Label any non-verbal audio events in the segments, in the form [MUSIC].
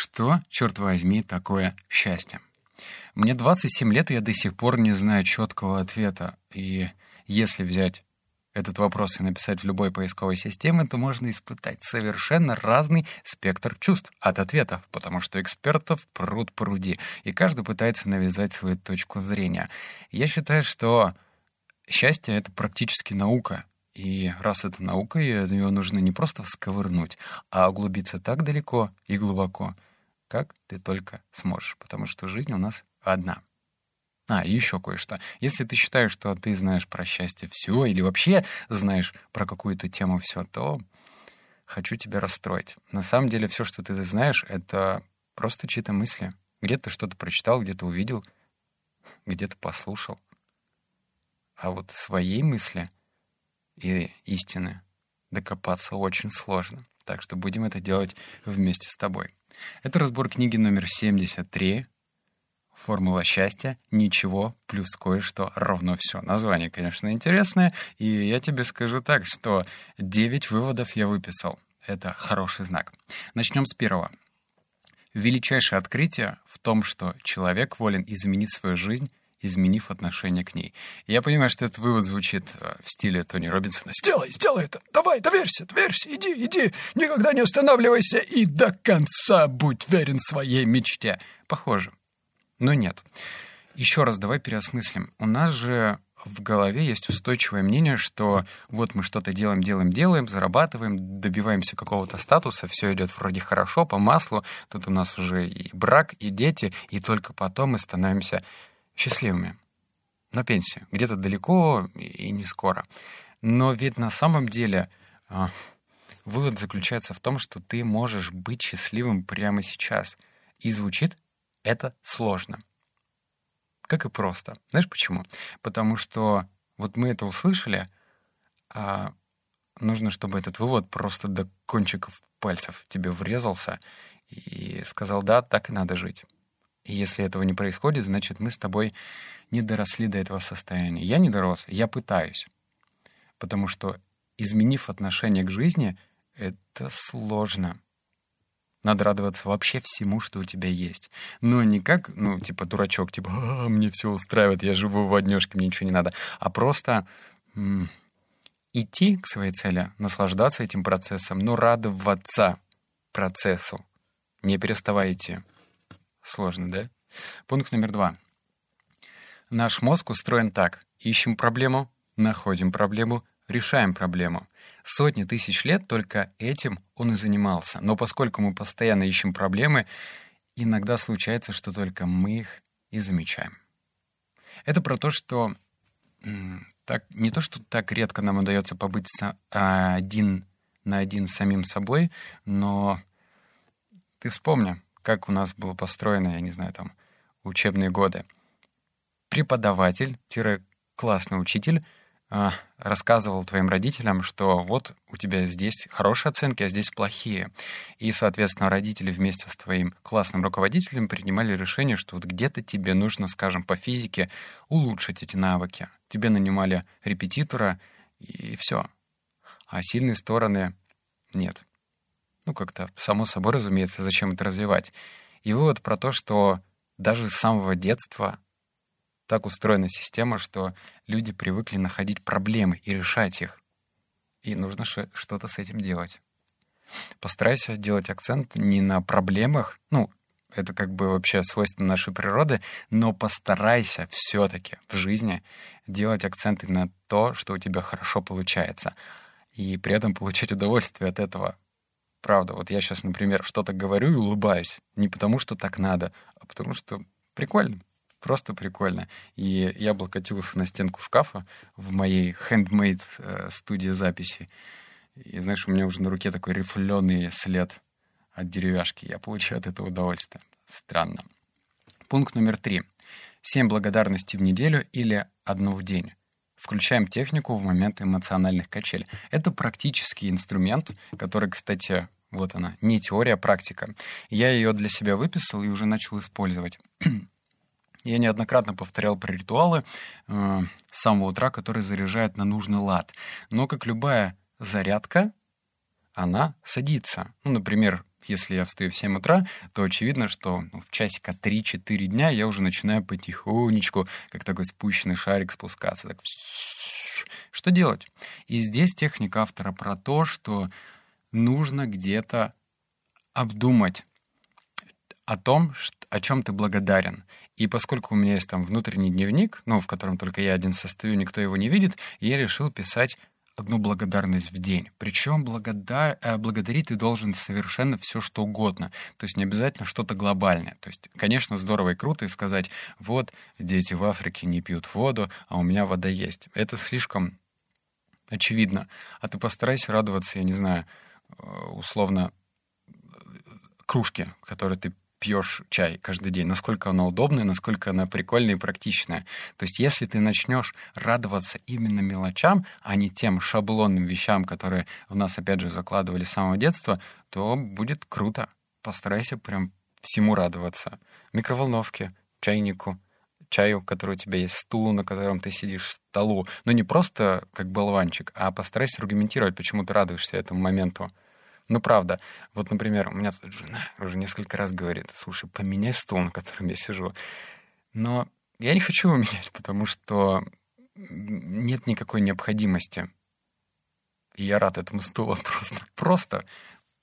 Что, черт возьми, такое счастье? Мне 27 лет, и я до сих пор не знаю четкого ответа. И если взять этот вопрос и написать в любой поисковой системе, то можно испытать совершенно разный спектр чувств от ответов, потому что экспертов пруд пруди, и каждый пытается навязать свою точку зрения. Я считаю, что счастье — это практически наука, и раз это наука, ее нужно не просто всковырнуть, а углубиться так далеко и глубоко, как ты только сможешь, потому что жизнь у нас одна. А, еще кое-что. Если ты считаешь, что ты знаешь про счастье все, или вообще знаешь про какую-то тему все, то хочу тебя расстроить. На самом деле все, что ты знаешь, это просто чьи-то мысли. Где-то что-то прочитал, где-то увидел, где-то послушал. А вот своей мысли и истины докопаться очень сложно. Так что будем это делать вместе с тобой. Это разбор книги номер 73 Формула счастья, ничего, плюс кое-что равно все. Название, конечно, интересное, и я тебе скажу так, что 9 выводов я выписал. Это хороший знак. Начнем с первого. Величайшее открытие в том, что человек волен изменить свою жизнь, изменив отношение к ней. Я понимаю, что этот вывод звучит э, в стиле Тони Робинсона. «Сделай, сделай это! Давай, доверься, доверься! Иди, иди! Никогда не останавливайся и до конца будь верен своей мечте!» Похоже. Но нет. Еще раз давай переосмыслим. У нас же в голове есть устойчивое мнение, что вот мы что-то делаем, делаем, делаем, зарабатываем, добиваемся какого-то статуса, все идет вроде хорошо, по маслу, тут у нас уже и брак, и дети, и только потом мы становимся счастливыми. На пенсии. Где-то далеко и не скоро. Но ведь на самом деле а, вывод заключается в том, что ты можешь быть счастливым прямо сейчас. И звучит это сложно. Как и просто. Знаешь почему? Потому что вот мы это услышали, а нужно, чтобы этот вывод просто до кончиков пальцев тебе врезался и сказал, да, так и надо жить. И если этого не происходит, значит, мы с тобой не доросли до этого состояния. Я не дорос, я пытаюсь. Потому что, изменив отношение к жизни, это сложно. Надо радоваться вообще всему, что у тебя есть. Но не как, ну, типа, дурачок, типа, а, мне все устраивает, я живу в однешке, мне ничего не надо. А просто м- идти к своей цели, наслаждаться этим процессом, но радоваться процессу. Не переставай идти. Сложно, да? Пункт номер два. Наш мозг устроен так. Ищем проблему, находим проблему, решаем проблему. Сотни тысяч лет только этим он и занимался. Но поскольку мы постоянно ищем проблемы, иногда случается, что только мы их и замечаем. Это про то, что так, не то, что так редко нам удается побыть со, а, один на один с самим собой, но ты вспомни, как у нас было построено, я не знаю, там, учебные годы. Преподаватель-классный учитель — а, рассказывал твоим родителям, что вот у тебя здесь хорошие оценки, а здесь плохие. И, соответственно, родители вместе с твоим классным руководителем принимали решение, что вот где-то тебе нужно, скажем, по физике улучшить эти навыки. Тебе нанимали репетитора, и все. А сильные стороны нет. Ну, как-то само собой, разумеется, зачем это развивать. И вывод про то, что даже с самого детства так устроена система, что люди привыкли находить проблемы и решать их. И нужно что-то с этим делать. Постарайся делать акцент не на проблемах, ну, это как бы вообще свойство нашей природы, но постарайся все-таки в жизни делать акценты на то, что у тебя хорошо получается, и при этом получать удовольствие от этого. Правда, вот я сейчас, например, что-то говорю и улыбаюсь. Не потому, что так надо, а потому что прикольно. Просто прикольно. И я облокотился на стенку шкафа в моей handmade э, студии записи. И знаешь, у меня уже на руке такой рифленый след от деревяшки. Я получаю от этого удовольствие. Странно. Пункт номер три. Семь благодарностей в неделю или одну в день. Включаем технику в момент эмоциональных качелей. Это практический инструмент, который, кстати, вот она, не теория, а практика. Я ее для себя выписал и уже начал использовать. Я неоднократно повторял про ритуалы э, с самого утра, которые заряжают на нужный лад. Но, как любая зарядка, она садится. Ну, например, если я встаю в 7 утра, то очевидно, что ну, в часика 3-4 дня я уже начинаю потихонечку, как такой спущенный шарик, спускаться. Так... Что делать? И здесь техника автора про то, что нужно где-то обдумать о том, о чем ты благодарен. И поскольку у меня есть там внутренний дневник, ну, в котором только я один состою, никто его не видит, я решил писать одну благодарность в день. Причем благодар... Э, благодарить ты должен совершенно все, что угодно. То есть не обязательно что-то глобальное. То есть, конечно, здорово и круто и сказать, вот, дети в Африке не пьют воду, а у меня вода есть. Это слишком очевидно. А ты постарайся радоваться, я не знаю, э, условно, кружке, которую ты пьешь чай каждый день, насколько она удобная, насколько она прикольная и практичная. То есть если ты начнешь радоваться именно мелочам, а не тем шаблонным вещам, которые в нас, опять же, закладывали с самого детства, то будет круто. Постарайся прям всему радоваться. Микроволновке, чайнику, чаю, который у тебя есть, стулу, на котором ты сидишь, столу. Но не просто как болванчик, а постарайся аргументировать, почему ты радуешься этому моменту. Ну, правда. Вот, например, у меня тут жена уже несколько раз говорит, слушай, поменяй стул, на котором я сижу. Но я не хочу его менять, потому что нет никакой необходимости. И я рад этому стулу [LAUGHS] просто. Просто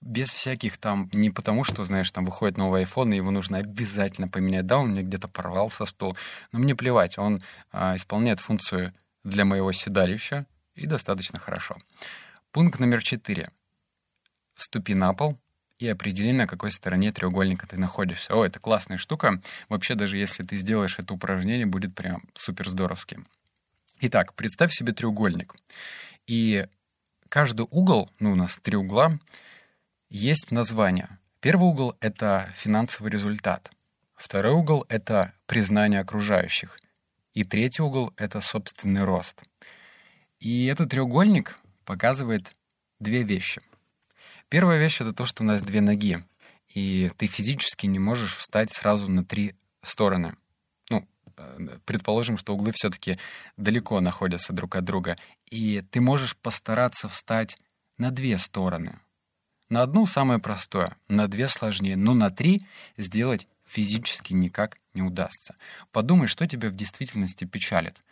без всяких там, не потому что, знаешь, там выходит новый iPhone, и его нужно обязательно поменять. Да, он мне где-то порвался стул, но мне плевать, он а, исполняет функцию для моего седалища, и достаточно хорошо. Пункт номер четыре вступи на пол и определи, на какой стороне треугольника ты находишься. О, это классная штука. Вообще, даже если ты сделаешь это упражнение, будет прям супер здоровским. Итак, представь себе треугольник. И каждый угол, ну, у нас три угла, есть название. Первый угол — это финансовый результат. Второй угол — это признание окружающих. И третий угол — это собственный рост. И этот треугольник показывает две вещи — Первая вещь — это то, что у нас две ноги, и ты физически не можешь встать сразу на три стороны. Ну, э, предположим, что углы все-таки далеко находятся друг от друга, и ты можешь постараться встать на две стороны. На одну самое простое, на две сложнее, но на три сделать физически никак не удастся. Подумай, что тебя в действительности печалит.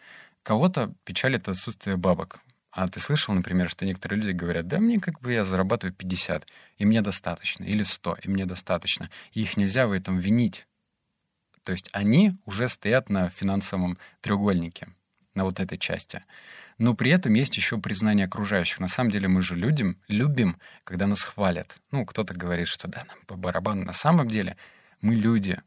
Кого-то печалит отсутствие бабок. А ты слышал, например, что некоторые люди говорят, да мне как бы я зарабатываю 50, и мне достаточно, или 100, и мне достаточно. И их нельзя в этом винить. То есть они уже стоят на финансовом треугольнике, на вот этой части. Но при этом есть еще признание окружающих. На самом деле мы же людям любим, когда нас хвалят. Ну, кто-то говорит, что да, нам по барабану. На самом деле мы люди.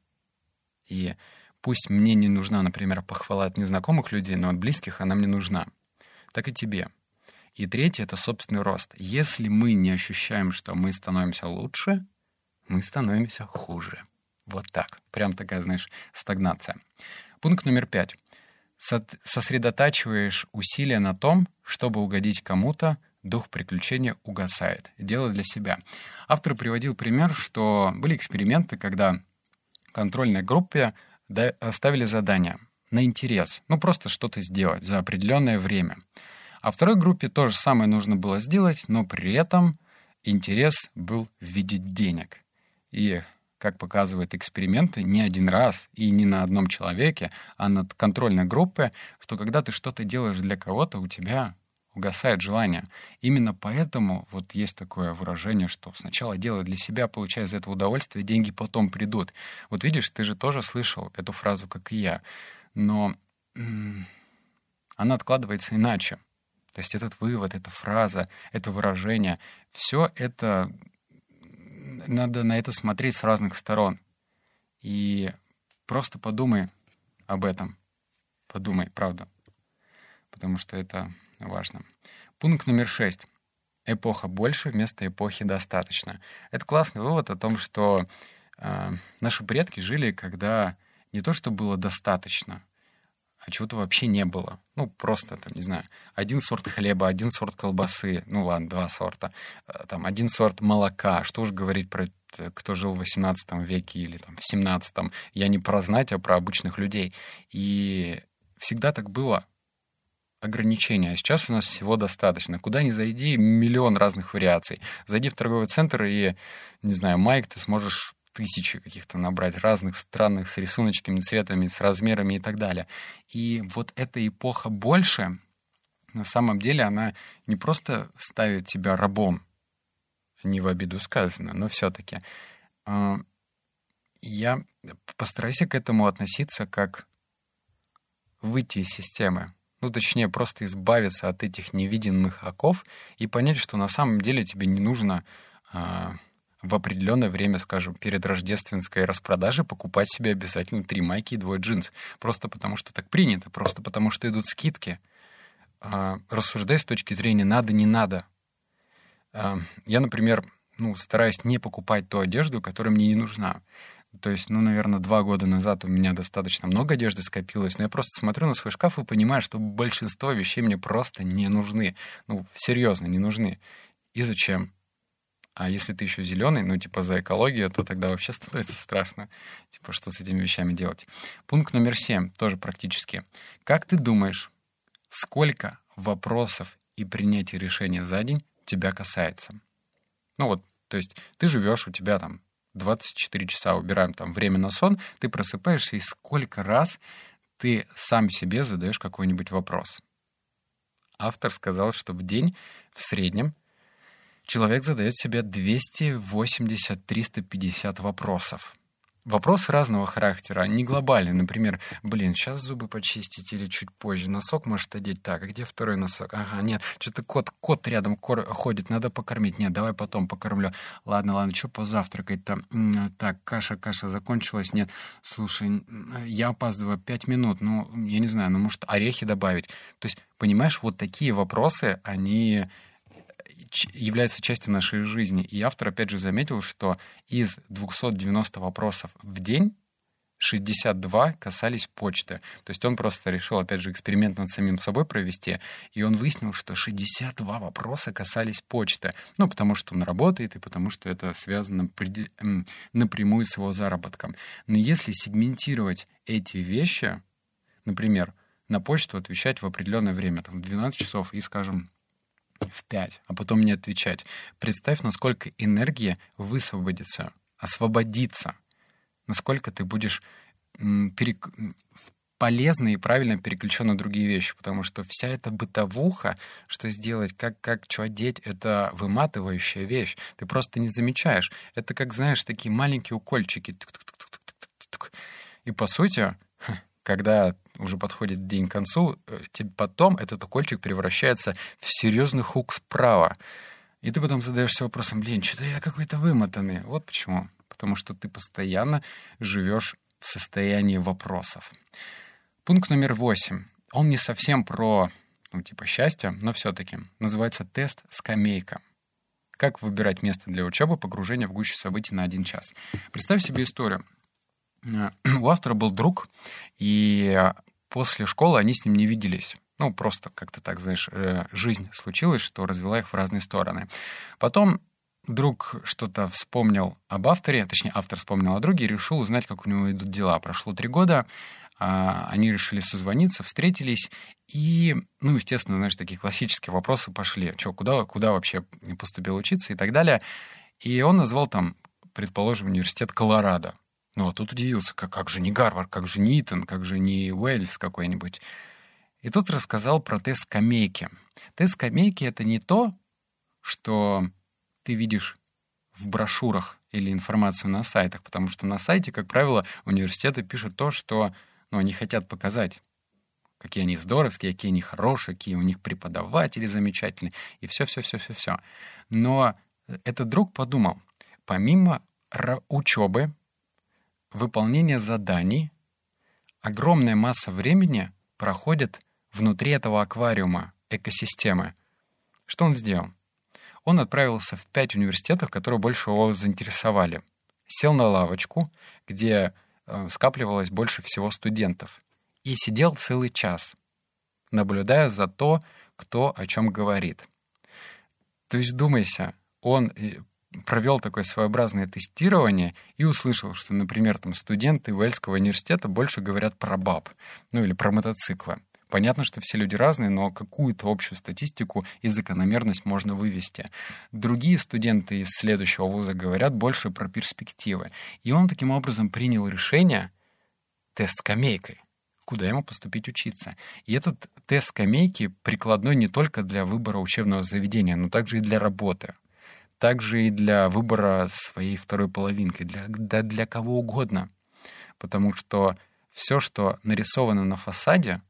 И пусть мне не нужна, например, похвала от незнакомых людей, но от близких она мне нужна так и тебе. И третье — это собственный рост. Если мы не ощущаем, что мы становимся лучше, мы становимся хуже. Вот так. Прям такая, знаешь, стагнация. Пункт номер пять. Сосредотачиваешь усилия на том, чтобы угодить кому-то, дух приключения угасает. Дело для себя. Автор приводил пример, что были эксперименты, когда контрольной группе ставили задание на интерес. Ну, просто что-то сделать за определенное время. А второй группе то же самое нужно было сделать, но при этом интерес был в виде денег. И, как показывают эксперименты, не один раз и не на одном человеке, а над контрольной группой, что когда ты что-то делаешь для кого-то, у тебя угасает желание. Именно поэтому вот есть такое выражение, что сначала делай для себя, получая из этого удовольствие, деньги потом придут. Вот видишь, ты же тоже слышал эту фразу, как и я но она откладывается иначе. То есть этот вывод, эта фраза, это выражение, все это надо на это смотреть с разных сторон. И просто подумай об этом. Подумай, правда. Потому что это важно. Пункт номер шесть. Эпоха больше вместо эпохи достаточно. Это классный вывод о том, что э, наши предки жили, когда не то, что было достаточно, а чего-то вообще не было. Ну, просто, там, не знаю, один сорт хлеба, один сорт колбасы, ну ладно, два сорта, э, там, один сорт молока. Что уж говорить про кто жил в 18 веке или там, в 17 Я не про знать, а про обычных людей. И всегда так было. ограничения, а сейчас у нас всего достаточно. Куда ни зайди, миллион разных вариаций. Зайди в торговый центр и, не знаю, майк ты сможешь тысячи каких-то набрать, разных странных, с рисуночками, цветами, с размерами и так далее. И вот эта эпоха больше, на самом деле, она не просто ставит тебя рабом, не в обиду сказано, но все-таки. А, я постарайся к этому относиться как выйти из системы. Ну, точнее, просто избавиться от этих невидимых оков и понять, что на самом деле тебе не нужно а, в определенное время, скажем, перед рождественской распродажей покупать себе обязательно три майки и двое джинс. Просто потому, что так принято, просто потому, что идут скидки. А, рассуждай с точки зрения надо, не надо. А, я, например, ну, стараюсь не покупать ту одежду, которая мне не нужна. То есть, ну, наверное, два года назад у меня достаточно много одежды скопилось, но я просто смотрю на свой шкаф и понимаю, что большинство вещей мне просто не нужны. Ну, серьезно, не нужны. И зачем? А если ты еще зеленый, ну, типа за экологию, то тогда вообще [LAUGHS] становится страшно. Типа, что с этими вещами делать? Пункт номер семь, тоже практически. Как ты думаешь, сколько вопросов и принятия решения за день тебя касается? Ну вот, то есть ты живешь, у тебя там 24 часа убираем там время на сон, ты просыпаешься, и сколько раз ты сам себе задаешь какой-нибудь вопрос. Автор сказал, что в день в среднем человек задает себе 280-350 вопросов. Вопрос разного характера, не глобальный. Например, блин, сейчас зубы почистить или чуть позже. Носок может одеть. Так, а где второй носок? Ага, нет, что-то кот, кот рядом ходит, надо покормить. Нет, давай потом покормлю. Ладно, ладно, что позавтракать-то? Так, каша, каша закончилась. Нет, слушай, я опаздываю пять минут. Ну, я не знаю, ну, может, орехи добавить? То есть, понимаешь, вот такие вопросы, они является частью нашей жизни. И автор, опять же, заметил, что из 290 вопросов в день 62 касались почты. То есть он просто решил, опять же, эксперимент над самим собой провести, и он выяснил, что 62 вопроса касались почты. Ну, потому что он работает, и потому что это связано напрямую с его заработком. Но если сегментировать эти вещи, например, на почту отвечать в определенное время, там, в 12 часов, и, скажем, в 5, а потом не отвечать. Представь, насколько энергия высвободится, освободится, насколько ты будешь перек... полезно и правильно переключен на другие вещи, потому что вся эта бытовуха, что сделать, как, как что одеть, это выматывающая вещь. Ты просто не замечаешь. Это как, знаешь, такие маленькие укольчики. И по сути, когда уже подходит день к концу, э, потом этот укольчик превращается в серьезный хук справа. И ты потом задаешься вопросом, блин, что-то я какой-то вымотанный. Вот почему. Потому что ты постоянно живешь в состоянии вопросов. Пункт номер восемь. Он не совсем про, ну, типа, счастье, но все-таки. Называется тест «Скамейка». Как выбирать место для учебы, погружения в гущу событий на один час. Представь себе историю. Э, [CLEARS THROAT] у автора был друг, и после школы они с ним не виделись. Ну, просто как-то так, знаешь, э, жизнь случилась, что развела их в разные стороны. Потом друг что-то вспомнил об авторе, точнее, автор вспомнил о друге и решил узнать, как у него идут дела. Прошло три года, а, они решили созвониться, встретились, и, ну, естественно, знаешь, такие классические вопросы пошли. Что, куда, куда вообще поступил учиться и так далее. И он назвал там, предположим, университет Колорадо. Ну, а тут удивился, как, как же не Гарвард, как же не Итон, как же не Уэльс какой-нибудь. И тут рассказал про тест скамейки. Тест скамейки — это не то, что ты видишь в брошюрах или информацию на сайтах, потому что на сайте, как правило, университеты пишут то, что ну, они хотят показать, какие они здоровские, какие они хорошие, какие у них преподаватели замечательные, и все-все-все-все-все. Но этот друг подумал, помимо учебы, выполнения заданий огромная масса времени проходит внутри этого аквариума, экосистемы. Что он сделал? Он отправился в пять университетов, которые больше его заинтересовали. Сел на лавочку, где э, скапливалось больше всего студентов, и сидел целый час, наблюдая за то, кто о чем говорит. То есть, думайся, он э, провел такое своеобразное тестирование и услышал, что, например, там студенты Уэльского университета больше говорят про баб, ну или про мотоциклы. Понятно, что все люди разные, но какую-то общую статистику и закономерность можно вывести. Другие студенты из следующего вуза говорят больше про перспективы. И он таким образом принял решение тест скамейкой куда ему поступить учиться. И этот тест скамейки прикладной не только для выбора учебного заведения, но также и для работы. Также и для выбора своей второй половинки, для, да для кого угодно. Потому что все, что нарисовано на фасаде,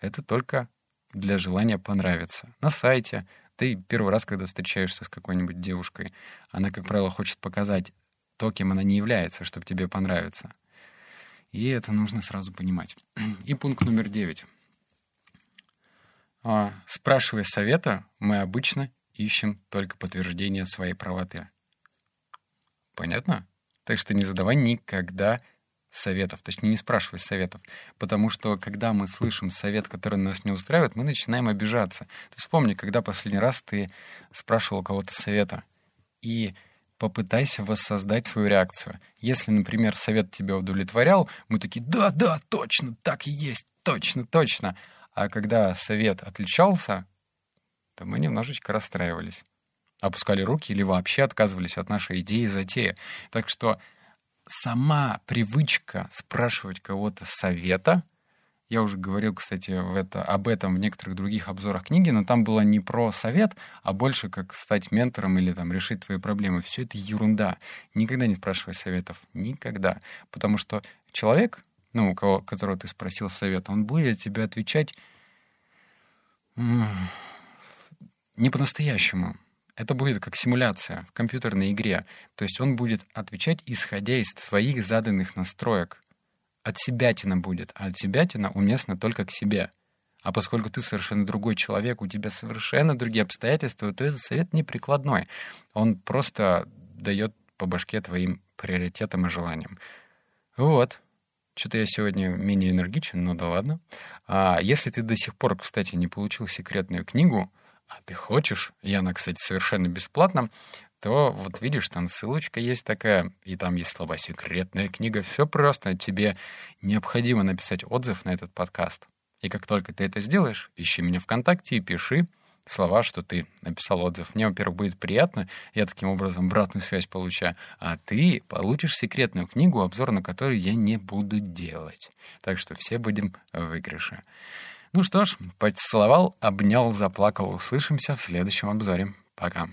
это только для желания понравиться. На сайте ты первый раз, когда встречаешься с какой-нибудь девушкой, она, как правило, хочет показать то, кем она не является, чтобы тебе понравиться. И это нужно сразу понимать. [CLEARS THROAT] И пункт номер девять. А, спрашивая совета, мы обычно ищем только подтверждение своей правоты. Понятно? Так что не задавай никогда советов, точнее, не спрашивай советов, потому что, когда мы слышим совет, который нас не устраивает, мы начинаем обижаться. Ты вспомни, когда последний раз ты спрашивал у кого-то совета, и попытайся воссоздать свою реакцию. Если, например, совет тебя удовлетворял, мы такие «да, да, точно, так и есть, точно, точно». А когда совет отличался, то мы немножечко расстраивались. Опускали руки или вообще отказывались от нашей идеи и затеи. Так что сама привычка спрашивать кого-то совета, я уже говорил, кстати, в это, об этом в некоторых других обзорах книги, но там было не про совет, а больше как стать ментором или там решить твои проблемы. Все это ерунда. Никогда не спрашивай советов. Никогда. Потому что человек, ну, у кого, которого ты спросил совет, он будет тебе отвечать не по-настоящему это будет как симуляция в компьютерной игре. То есть он будет отвечать, исходя из своих заданных настроек. От себятина будет, а от себятина уместно только к себе. А поскольку ты совершенно другой человек, у тебя совершенно другие обстоятельства, то этот совет не прикладной. Он просто дает по башке твоим приоритетам и желаниям. Вот. Что-то я сегодня менее энергичен, но да ладно. А если ты до сих пор, кстати, не получил секретную книгу, а ты хочешь, и она, кстати, совершенно бесплатна, то вот видишь, там ссылочка есть такая, и там есть слова «секретная книга». Все просто. Тебе необходимо написать отзыв на этот подкаст. И как только ты это сделаешь, ищи меня ВКонтакте и пиши слова, что ты написал отзыв. Мне, во-первых, будет приятно, я таким образом обратную связь получаю, а ты получишь секретную книгу, обзор на которую я не буду делать. Так что все будем в выигрыше. Ну что ж, поцеловал, обнял, заплакал. Услышимся в следующем обзоре. Пока.